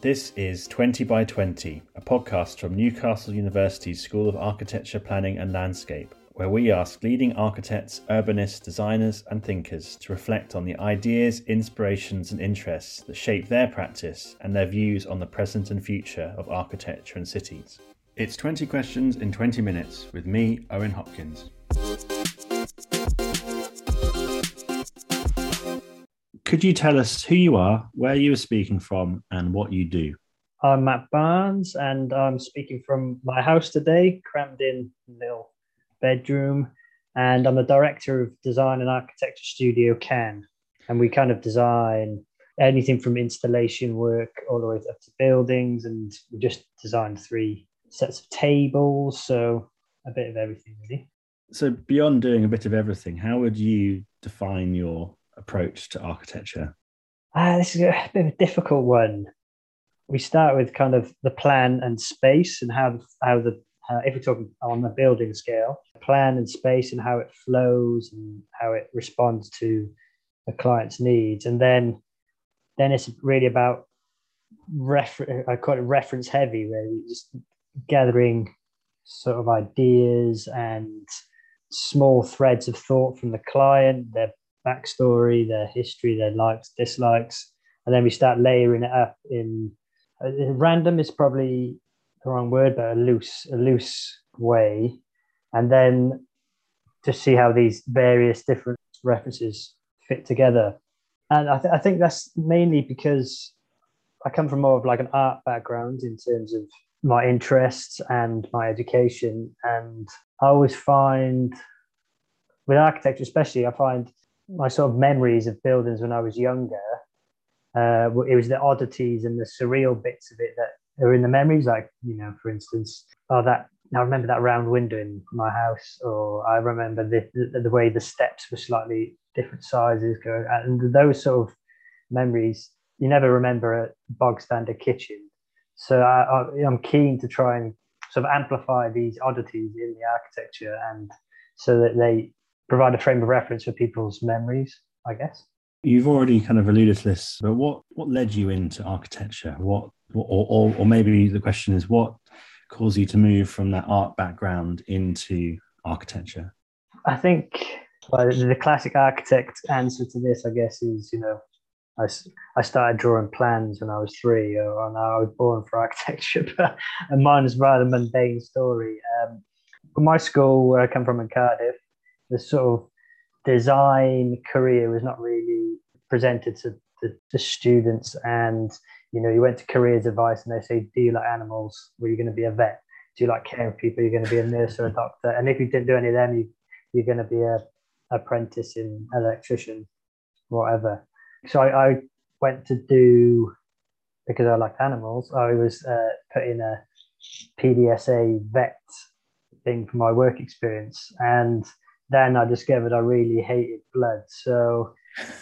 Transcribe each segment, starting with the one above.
This is 20 by 20, a podcast from Newcastle University's School of Architecture, Planning and Landscape, where we ask leading architects, urbanists, designers, and thinkers to reflect on the ideas, inspirations, and interests that shape their practice and their views on the present and future of architecture and cities. It's 20 questions in 20 minutes with me, Owen Hopkins. Could you tell us who you are, where you are speaking from, and what you do? I'm Matt Barnes, and I'm speaking from my house today, crammed in little bedroom. And I'm the director of design and architecture studio Can. And we kind of design anything from installation work all the way up to buildings. And we just designed three sets of tables. So a bit of everything, really. So, beyond doing a bit of everything, how would you define your approach to architecture? Ah, this is a bit of a difficult one. We start with kind of the plan and space and how how the uh, if we're talking on the building scale, plan and space and how it flows and how it responds to the client's needs, and then then it's really about refer- I call it reference heavy, really just gathering sort of ideas and small threads of thought from the client, their backstory, their history, their likes, dislikes, and then we start layering it up in, uh, random is probably the wrong word, but a loose, a loose way, and then to see how these various different references fit together. And I, th- I think that's mainly because I come from more of like an art background in terms of my interests and my education, and I always find with architecture, especially, I find my sort of memories of buildings when I was younger, uh, it was the oddities and the surreal bits of it that are in the memories. Like, you know, for instance, oh, that I remember that round window in my house, or I remember the, the, the way the steps were slightly different sizes. Going, and those sort of memories, you never remember a bog standard kitchen. So I, I'm keen to try and sort of amplify these oddities in the architecture and so that they provide a frame of reference for people's memories, I guess. You've already kind of alluded to this, but what what led you into architecture? What or or, or maybe the question is what caused you to move from that art background into architecture? I think well, the classic architect answer to this, I guess, is you know, I, I started drawing plans when I was three, or and I was born for architecture, but and mine is rather mundane story. Um, my school, where I come from in Cardiff, the sort of design career was not really presented to the, the, students. And you know you went to careers advice and they say do you like animals? Were you going to be a vet. Do you like caring for people? You're going to be a nurse or a doctor. And if you didn't do any of them you, you're going to be a apprentice in electrician whatever. So I, I went to do because i liked animals i was uh, put in a pdsa vet thing for my work experience. And then I discovered I really hated blood. So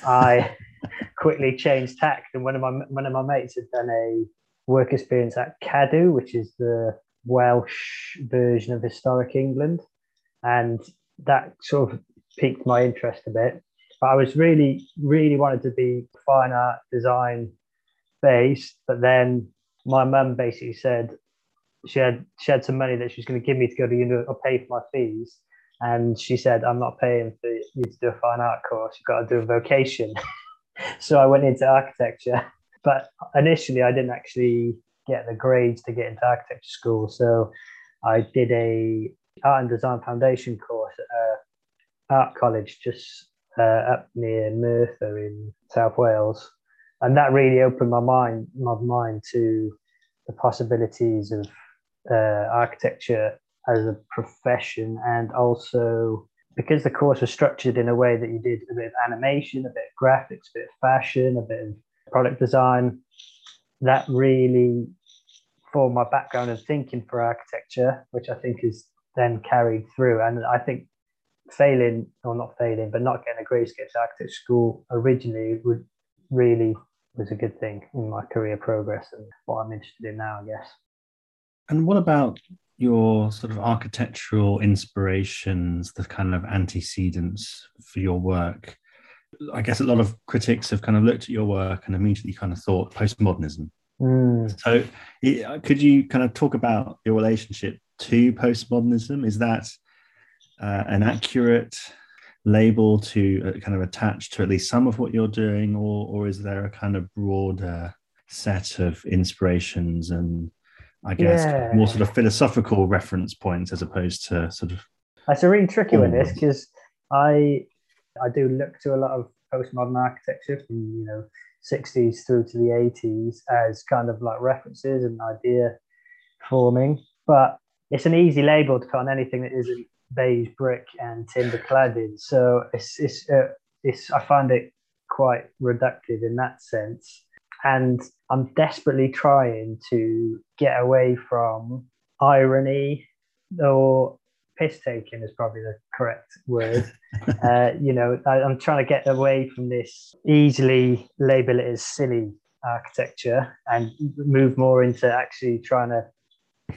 I quickly changed tack. And one of my one of my mates had done a work experience at Cadw, which is the Welsh version of historic England, and that sort of piqued my interest a bit. But I was really, really wanted to be fine art design based, but then my mum basically said she had she had some money that she was going to give me to go to uni or pay for my fees and she said, I'm not paying for you to do a fine art course, you've got to do a vocation. so I went into architecture. But initially, I didn't actually get the grades to get into architecture school. So I did a art and design foundation course at art college just uh, up near Merthyr in South Wales. And that really opened my mind, my mind to the possibilities of uh, architecture as a profession and also because the course was structured in a way that you did a bit of animation, a bit of graphics, a bit of fashion, a bit of product design, that really formed my background of thinking for architecture, which I think is then carried through. And I think failing, or not failing, but not getting a to architecture school originally would really was a good thing in my career progress and what I'm interested in now, I guess. And what about your sort of architectural inspirations, the kind of antecedents for your work? I guess a lot of critics have kind of looked at your work and immediately kind of thought postmodernism. Mm. So, could you kind of talk about your relationship to postmodernism? Is that uh, an accurate label to uh, kind of attach to at least some of what you're doing, or or is there a kind of broader set of inspirations and I guess yeah. more sort of philosophical reference points as opposed to sort of. That's a really tricky one, this because I I do look to a lot of postmodern architecture from you know 60s through to the 80s as kind of like references and idea forming, but it's an easy label to put on anything that isn't beige brick and timber cladding. So it's it's uh, it's I find it quite reductive in that sense, and I'm desperately trying to get away from irony or piss taking is probably the correct word. uh, you know, I, am trying to get away from this easily label it as silly architecture and move more into actually trying to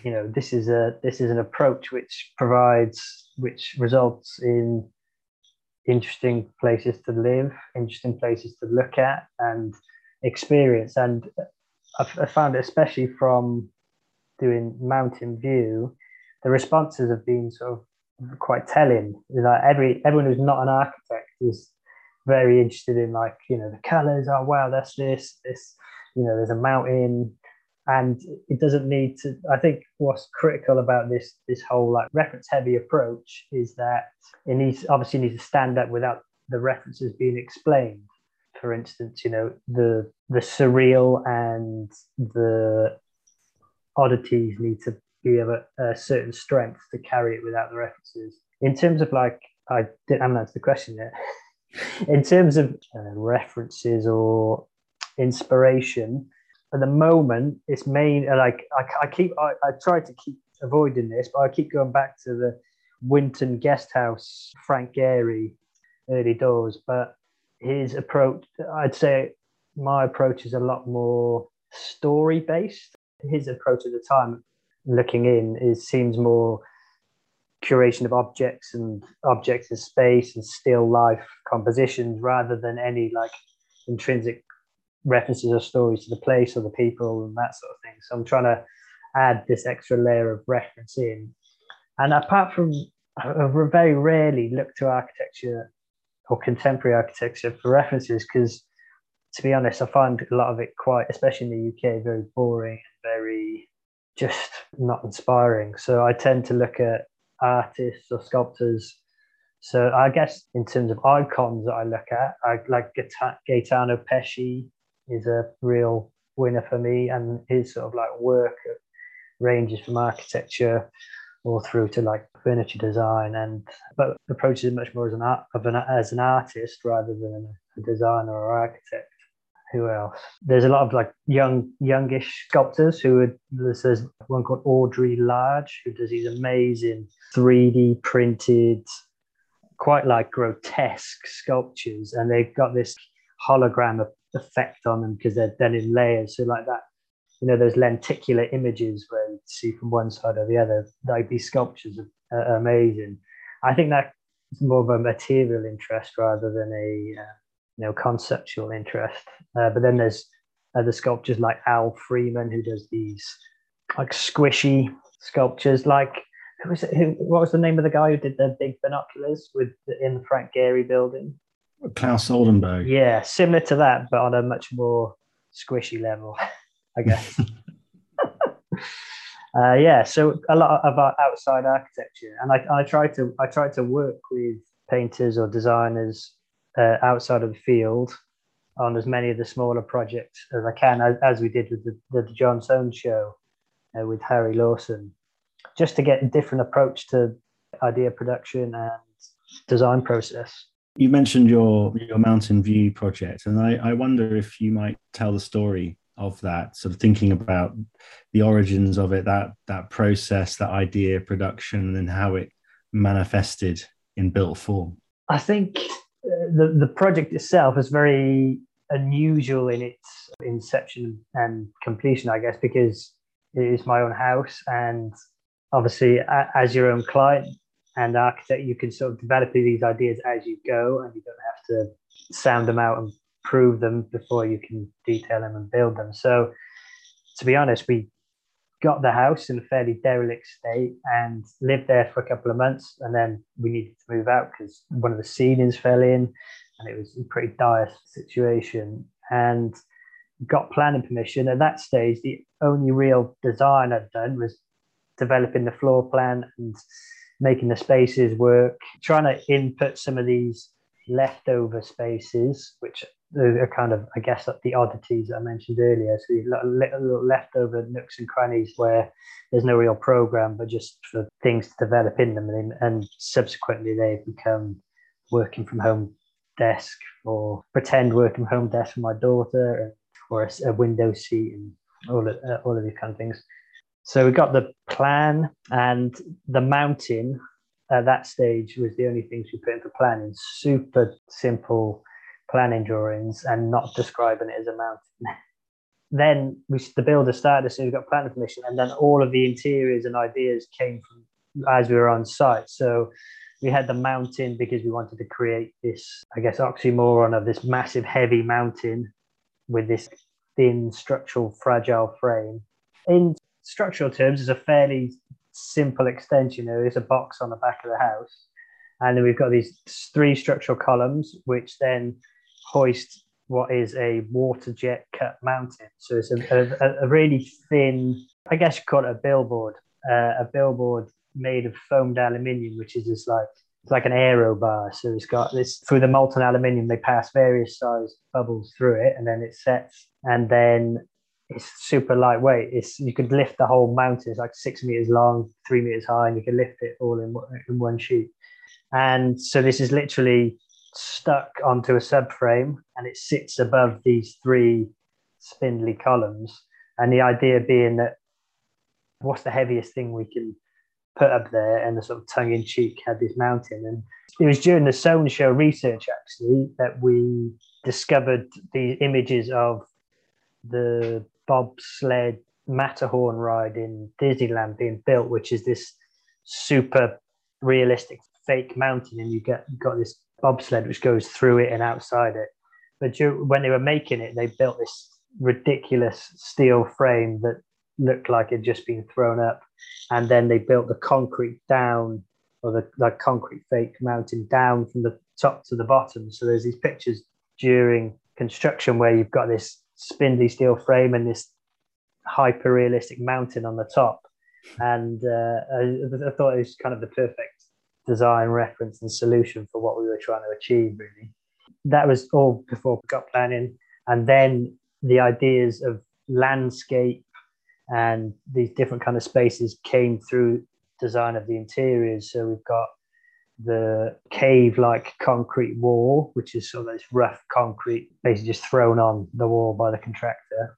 you know this is a this is an approach which provides which results in interesting places to live interesting places to look at and experience. And I found especially from doing mountain view the responses have been sort of quite telling. Like every everyone who's not an architect is very interested in like you know the colors oh wow that's this this you know there's a mountain. And it doesn't need to i think what's critical about this this whole like reference heavy approach is that it needs obviously needs to stand up without the references being explained for instance you know the the surreal and the oddities need to be of a, a certain strength to carry it without the references in terms of like i didn't haven't answered the question yet in terms of uh, references or inspiration at the moment, it's main like I, I keep I, I try to keep avoiding this, but I keep going back to the Winton Guest House, Frank Gehry, early doors. But his approach, I'd say, my approach is a lot more story based. His approach at the time, looking in, is seems more curation of objects and objects in space and still life compositions rather than any like intrinsic references or stories to the place or the people and that sort of thing. So I'm trying to add this extra layer of reference in. And apart from, I very rarely look to architecture or contemporary architecture for references because, to be honest, I find a lot of it quite, especially in the UK, very boring and very just not inspiring. So I tend to look at artists or sculptors. So I guess in terms of icons that I look at, I like Gaetano Pesce, is a real winner for me, and his sort of like work ranges from architecture all through to like furniture design, and but approaches it much more as an art of an as an artist rather than a designer or architect. Who else? There's a lot of like young, youngish sculptors who would. There's one called Audrey Large who does these amazing 3D printed, quite like grotesque sculptures, and they've got this hologram effect on them because they're done in layers. So like that, you know, those lenticular images where you see from one side or the other, like these sculptures are, are amazing. I think that is more of a material interest rather than a uh, you know conceptual interest. Uh, but then there's other sculptures like Al Freeman who does these like squishy sculptures. Like who was it, who, what was the name of the guy who did the big binoculars with in the Frank Gehry building? Claes Oldenburg. Yeah, similar to that, but on a much more squishy level, I guess. uh, yeah, so a lot our outside architecture, and I, I try to I try to work with painters or designers uh, outside of the field on as many of the smaller projects as I can, as, as we did with the, the Soane show uh, with Harry Lawson, just to get a different approach to idea production and design process you mentioned your your Mountain View project, and I, I wonder if you might tell the story of that, sort of thinking about the origins of it, that that process, that idea production, and how it manifested in built form. I think uh, the the project itself is very unusual in its inception and completion, I guess, because it is my own house, and obviously, as your own client, and architect, you can sort of develop these ideas as you go, and you don't have to sound them out and prove them before you can detail them and build them. So to be honest, we got the house in a fairly derelict state and lived there for a couple of months. And then we needed to move out because one of the ceilings fell in and it was a pretty dire situation. And got planning permission. At that stage, the only real design I'd done was developing the floor plan and making the spaces work, trying to input some of these leftover spaces, which are kind of, I guess, the oddities I mentioned earlier. So little, little leftover nooks and crannies where there's no real program, but just for things to develop in them, and, and subsequently they become working from home desk or pretend working from home desk for my daughter, or a, a window seat, and all of, uh, all of these kind of things. So we got the plan and the mountain at that stage was the only things we put into planning. Super simple planning drawings and not describing it as a mountain. then we the builder started, so we got planning permission, and then all of the interiors and ideas came from as we were on site. So we had the mountain because we wanted to create this, I guess, oxymoron of this massive, heavy mountain with this thin, structural, fragile frame. In structural terms, it's a fairly simple extension. There is a box on the back of the house. And then we've got these three structural columns, which then hoist what is a water jet cut mountain. So it's a, a, a really thin, I guess you call it a billboard, uh, a billboard made of foamed aluminium, which is just like it's like an aero bar. So it's got this through the molten aluminium. They pass various size bubbles through it, and then it sets. And then it's super lightweight. It's you could lift the whole mountain. It's like six meters long, three meters high, and you can lift it all in in one sheet. And so this is literally stuck onto a subframe, and it sits above these three spindly columns. And the idea being that what's the heaviest thing we can put up there and the sort of tongue in cheek had this mountain. And it was during the Soane Show research actually that we discovered the images of the bobsled Matterhorn ride in Disneyland being built, which is this super realistic fake mountain, and you get you got this bobsled which goes through it and outside it. But when they were making it, they built this ridiculous steel frame that looked like it just been thrown up and then they built the concrete down or the like concrete fake mountain down from the top to the bottom. So there's these pictures during construction where you've got this spindly steel frame and this hyper realistic mountain on the top. And uh, I, I, thought it was kind of the perfect design reference and solution for what we were trying to achieve, really. That was all before got planning. And then the ideas of landscape and these different kind of spaces came through design of the interiors. So we've got the cave-like concrete wall, which is sort of this rough concrete, basically just thrown on the wall by the contractor.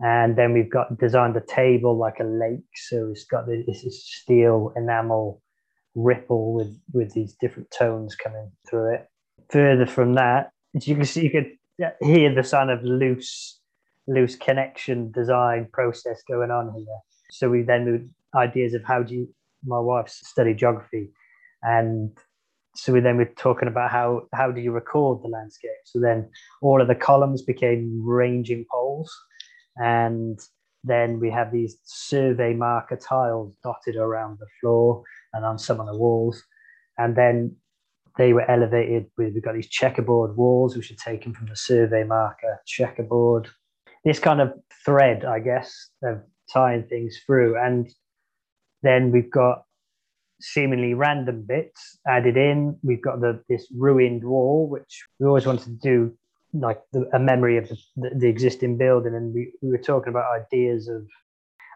And then we've got designed a table like a lake, so it's got this steel enamel ripple with with these different tones coming through it. Further from that, you can see you could hear the sound of loose loose connection design process going on here. So we then moved ideas of how do you, my wife studied geography. And so we then were talking about how, how do you record the landscape? So then all of the columns became ranging poles. And then we have these survey marker tiles dotted around the floor and on some of the walls. And then they were elevated with, we've got these checkerboard walls, which are taken from the survey marker checkerboard this kind of thread, I guess, of tying things through. And then we've got seemingly random bits added in. We've got the this ruined wall, which we always wanted to do like the, a memory of the, the, existing building. And we, we were talking about ideas of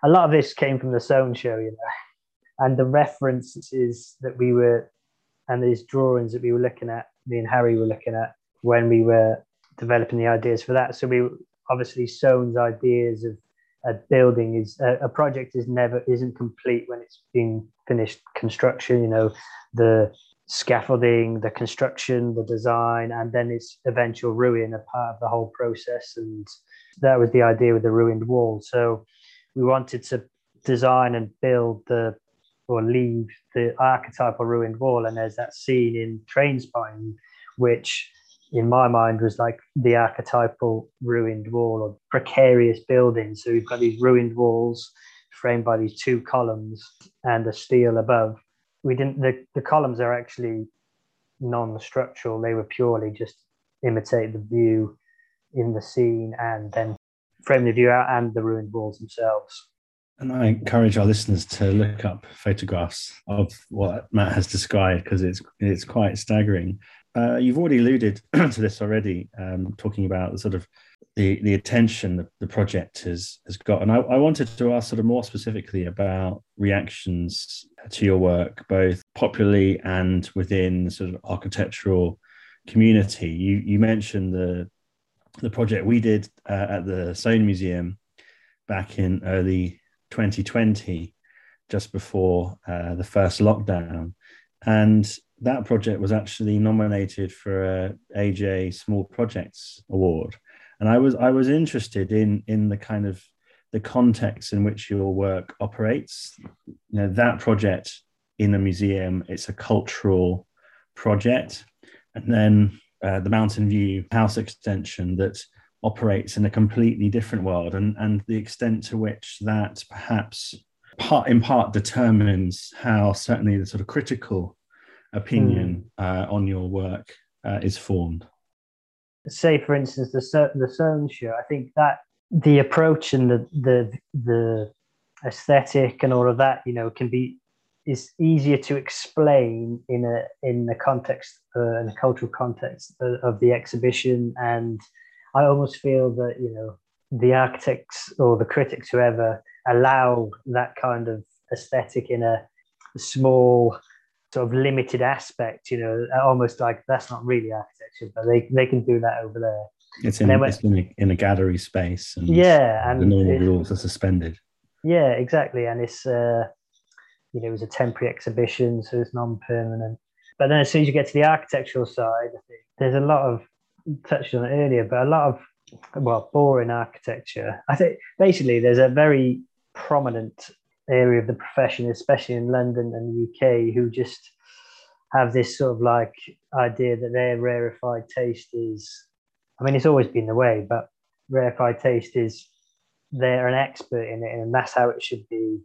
a lot of this came from the Soane show, you know, and the references that we were and these drawings that we were looking at, me and Harry were looking at when we were developing the ideas for that. So we obviously Soane's ideas of a building is a, a, project is never isn't complete when it's been finished construction. You know, the scaffolding, the construction, the design, and then its eventual ruin are part of the whole process. And that was the idea with the ruined wall. So we wanted to design and build the or leave the archetypal ruined wall. And there's that scene in Trainspotting, which in my mind was like the archetypal ruined wall or precarious building. So you've got these ruined walls framed by these two columns and a steel above. We didn't the, the columns are actually non-structural. They were purely just imitate the view in the scene and then frame the view out and the ruined walls themselves. And I encourage our listeners to look up photographs of what Matt has described because it's it's quite staggering. Uh, you've already alluded to this already, um, talking about the sort of the, the attention the, the project has has got. And I, I, wanted to ask sort of more specifically about reactions to your work, both popularly and within sort of architectural community. You you mentioned the the project we did uh, at the Soane Museum back in early 2020, just before uh, the first lockdown. And that project was actually nominated for a AJ Small Projects Award. And I was I was interested in in the kind of the context in which your work operates. You know, that project in a museum, it's a cultural project. And then uh, the Mountain View house extension that operates in a completely different world and, and the extent to which that perhaps part in part determines how certainly the sort of critical opinion mm. uh, on your work uh, is formed say for instance the the Soane show i think that the approach and the the the aesthetic and all of that you know can be is easier to explain in a in the context uh, in a cultural context of, of the exhibition and I almost feel that you know the architects or the critics, whoever, allow that kind of aesthetic in a small sort of limited aspect. You know, almost like that's not really architecture, but they they can do that over there. It's in, it's in, a, in a gallery space. And yeah, and the normal it, rules are suspended. Yeah, exactly, and it's uh, you know it was a temporary exhibition, so it's non-permanent. But then as soon as you get to the architectural side, there's a lot of touched on it earlier, but a lot of well, boring architecture. I think basically there's a very prominent area of the profession, especially in London and the UK, who just have this sort of like idea that their rarefied taste is. I mean, it's always been the way, but rarefied taste is they're an expert in it, and that's how it should be.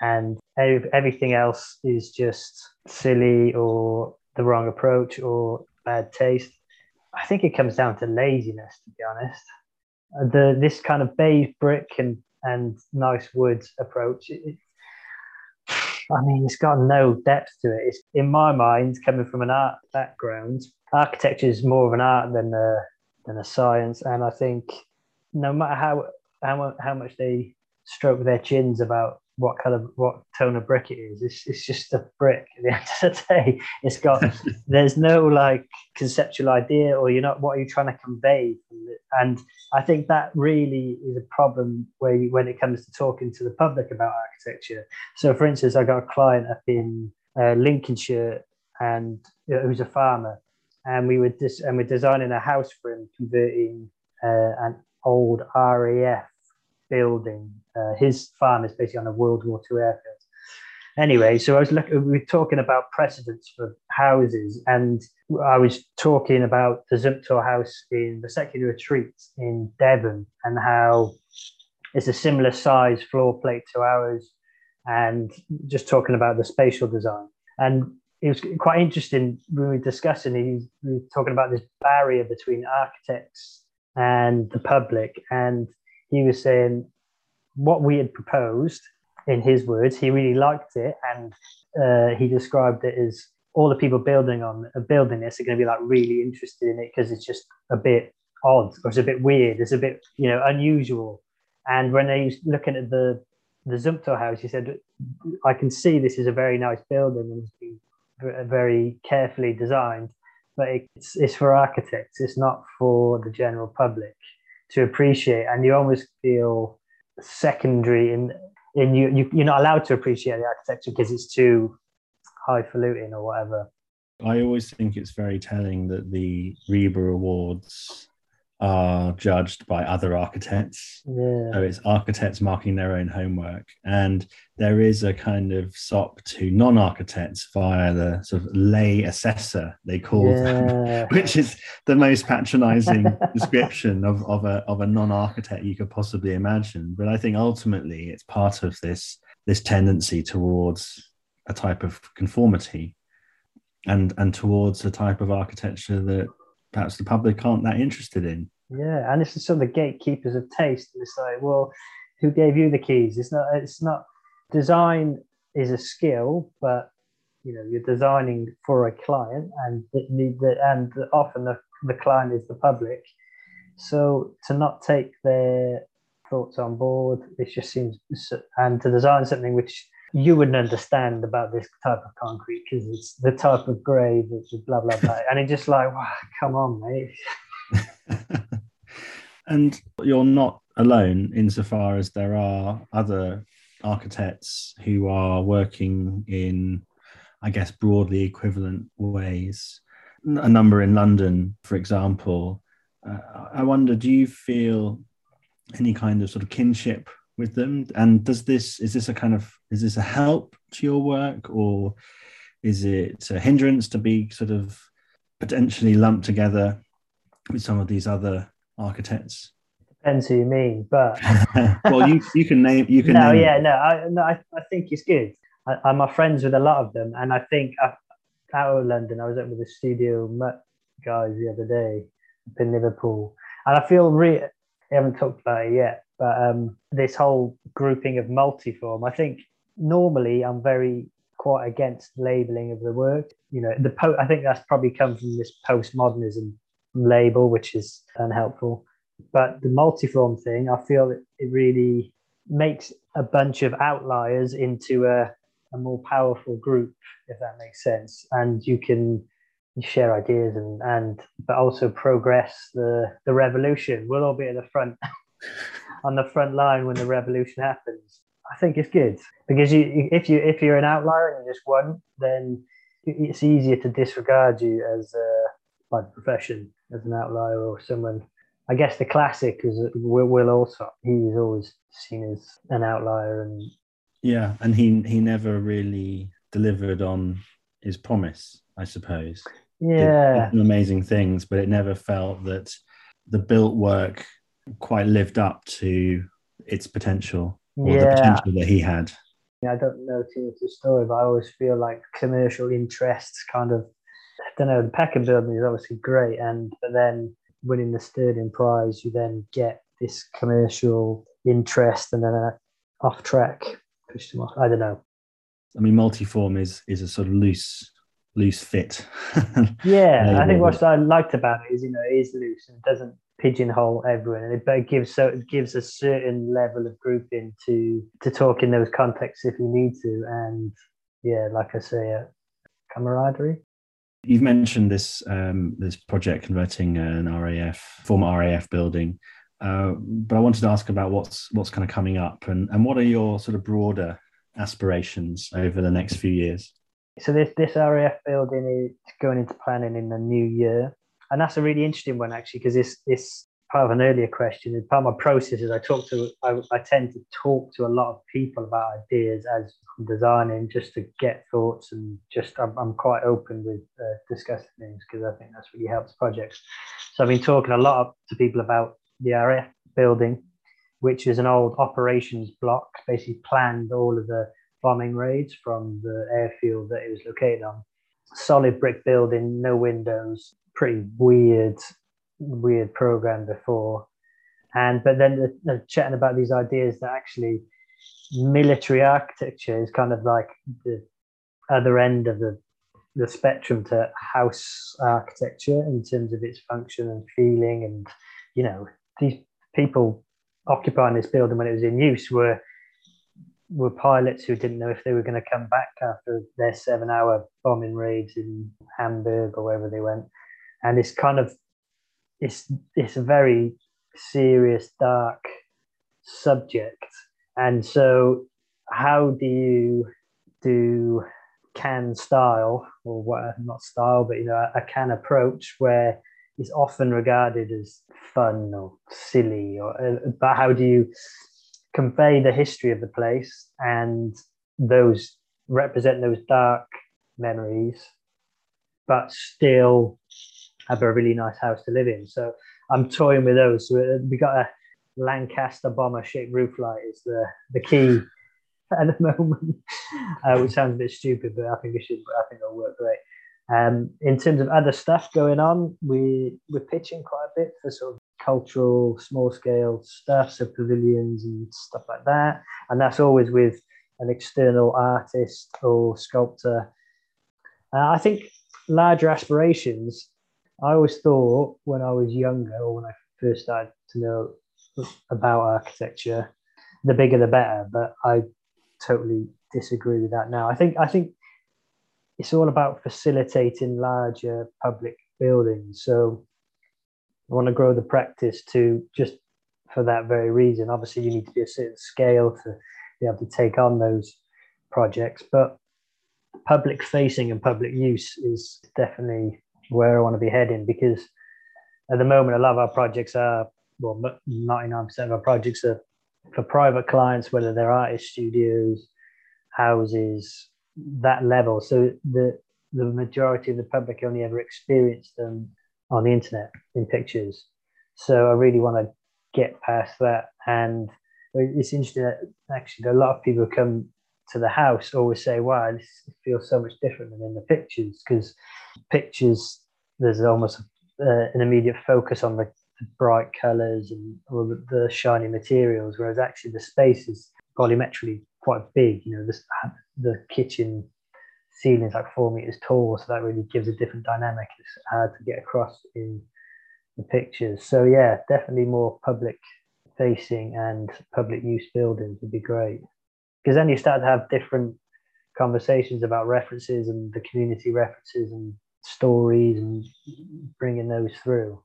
And everything else is just silly or the wrong approach or bad taste. I think it comes down to laziness, to be honest. The this kind of beige brick and and nice wood approach. It, I mean, it's got no depth to it. It's in my mind, coming from an art background, architecture is more of an art than a than a science. And I think no matter how how how much they stroke their chins about what kind of what tone of brick it is. It's, it's just a brick at the end of the day. It's got there's no like conceptual idea or you're not what are you trying to convey and I think that really is a problem where you, when it comes to talking to the public about architecture. So for instance, I got a client up in uh, Lincolnshire and uh, who's a farmer and we were dis- and we're designing a house for him converting uh, an old RAF building. Uh, his farm is basically on a World War II airfield. Anyway, so I was looking, we were talking about precedents for houses, and I was talking about the Zumthor House in the Secular Retreat in Devon and how it's a similar size floor plate to ours, and just talking about the spatial design. And it was quite interesting when we were discussing. We were talking about this barrier between architects and the public, and he was saying what we had proposed in his words he really liked it and uh, he described it as all the people building on uh, building this are going to be like really interested in it because it's just a bit odd or it's a bit weird it's a bit you know unusual. And when they was looking at the the Zumthor house he said I can see this is a very nice building and it's been very carefully designed but it's, it's for architects it's not for the general public to appreciate, and you almost feel secondary in in you, you you're not allowed to appreciate the architecture because it's too highfalutin or whatever. I always think it's very telling that the RIBA Awards are judged by other architects. Yeah. So it's architects marking their own homework. And there is a kind of SOP to non architects via the sort of lay assessor, they call them, which is the most patronizing description of, of a, of a non architect you could possibly imagine. But I think ultimately it's part of this, this tendency towards a type of conformity and, and towards a type of architecture that perhaps the public aren't that interested in. Yeah, and this is sort of the gatekeepers of taste. And it's like, well, who gave you the keys? It's not. It's not. Design is a skill, but you know you're designing for a client, and it need the, and often the, the client is the public. So to not take their thoughts on board, it just seems, and to design something which you wouldn't understand about this type of concrete because it's the type of grade, it's blah blah blah, and it's just like, wow, come on, mate. and you're not alone insofar as there are other architects who are working in, I guess, broadly equivalent ways. A number in London, for example. Uh, I wonder, do you feel any kind of sort of kinship with them? And does this is this a kind of is this a help to your work, or is it a hindrance to be sort of potentially lumped together with some of these other architects? Depends who you mean, but well, you you can name you can. no, name yeah, no, I, no, I, I think it's good. I, I'm a friends with a lot of them, and I think I, out of London, I was up with the Studio guys the other day up in Liverpool, and I feel really. I haven't talked about it yet, but um, this whole grouping of multiform, I think normally I'm very quite against labeling of the work. You know, the po- I think that's probably come from this postmodernism label, which is unhelpful. But the multiform thing, I feel it, really makes a bunch of outliers into a, a more powerful group, if that makes sense. And you can share ideas and, and but also progress the, the revolution. We'll all be at the front on the front line when the revolution happens. I think it's good because you if you if you're an outlier and you just one, then it's easier to disregard you as a by the profession as an outlier or someone. I guess the classic is Will, Will Alsop he's always seen as an outlier and Yeah, and he he never really delivered on his promise, I suppose. yeah amazing things, but it never felt that the built work quite lived up to its potential or the potential that he had. Yeah, I don't know too much the story, but I always feel like commercial interests kind of I don't know. The Peckham building is obviously great, and but then winning the Stirling Prize, you then get this commercial interest, and then uh, off track pushed them off. I don't know. I mean, multiform is is a sort of loose loose fit. Yeah, I think what I liked about it is you know it is loose and it doesn't pigeonhole everyone, and it, but it gives so it gives a certain level of grouping to to talk in those contexts if you need to, and yeah, like I say, uh, camaraderie. You've mentioned this um, this project converting an RAF former RAF building, uh, but I wanted to ask about what's what's kind of coming up and and what are your sort of broader aspirations over the next few years? So this this RAF building is going into planning in the new year, and that's a really interesting one actually because this it's part of an earlier question. And part of my process is I talk to I, I tend to talk to a lot of people about ideas as I'm designing just to get thoughts and just I'm, I'm quite open with uh, discussing things because I think that's really helps projects. So I've been talking a lot to people about the RAF building, which is an old operations block, basically planned all of the bombing raids from the airfield that it was located on. Solid brick building, no windows, pretty weird, weird program before. And but then they're, chatting about these ideas that actually military architecture is kind of like the other end of the the spectrum to house architecture in terms of its function and feeling and you know these people occupying this building when it was in use were were pilots who didn't know if they were going to come back after their seven hour bombing raids in Hamburg or wherever they went. And it's kind of it's it's a very serious, dark subject. And so how do you do can style or what not style, but you know, a can approach where is often regarded as fun or silly, or uh, but how do you convey the history of the place and those represent those dark memories, but still have a really nice house to live in. So I'm toying with those. So uh, we got a Lancaster bomber shaped roof light is the the key at the moment, uh, which sounds a bit stupid, but I think it should. I think it'll work great. Um, in terms of other stuff going on, we we're pitching quite a bit for sort of cultural, small scale stuff, so pavilions and stuff like that, and that's always with an external artist or sculptor. Uh, I think larger aspirations. I always thought when I was younger, or when I first started to know about architecture, the bigger the better. But I totally disagree with that now. I think I think it's all about facilitating larger public buildings. So I want to grow the practice to just for that very reason. Obviously, you need to be a certain scale to be able to take on those projects, but public facing and public use is definitely where I want to be heading because at the moment, a lot of our projects are well, 99% of our projects are for private clients, whether they're artist studios, houses, that level. So the the majority of the public only ever experience them on the internet in pictures. So I really want to get past that. And uh, it's interesting that actually a lot of people come to the house always say, wow, this feels so much different than in the pictures because pictures, there's almost uh, an immediate focus on the, bright colors and the, the, shiny materials, whereas actually the space is volumetrically quite big. You know, this, the kitchen ceiling is like four meters tall, so that really gives a different dynamic. It's hard to get across in the pictures. So yeah, definitely more public facing and public use buildings would be great because then you start to have different conversations about references and the community references and stories and bringing those through.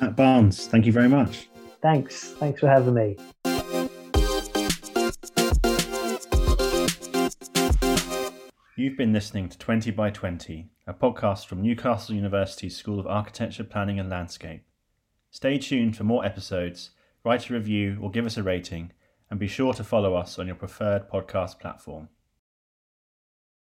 Matt Barnes, thank you very much. Thanks. Thanks for having me. You've been listening to 20 by 20, a podcast from Newcastle University's School of Architecture, Planning and Landscape. Stay tuned for more episodes, write a review or give us a rating, and be sure to follow us on your preferred podcast platform.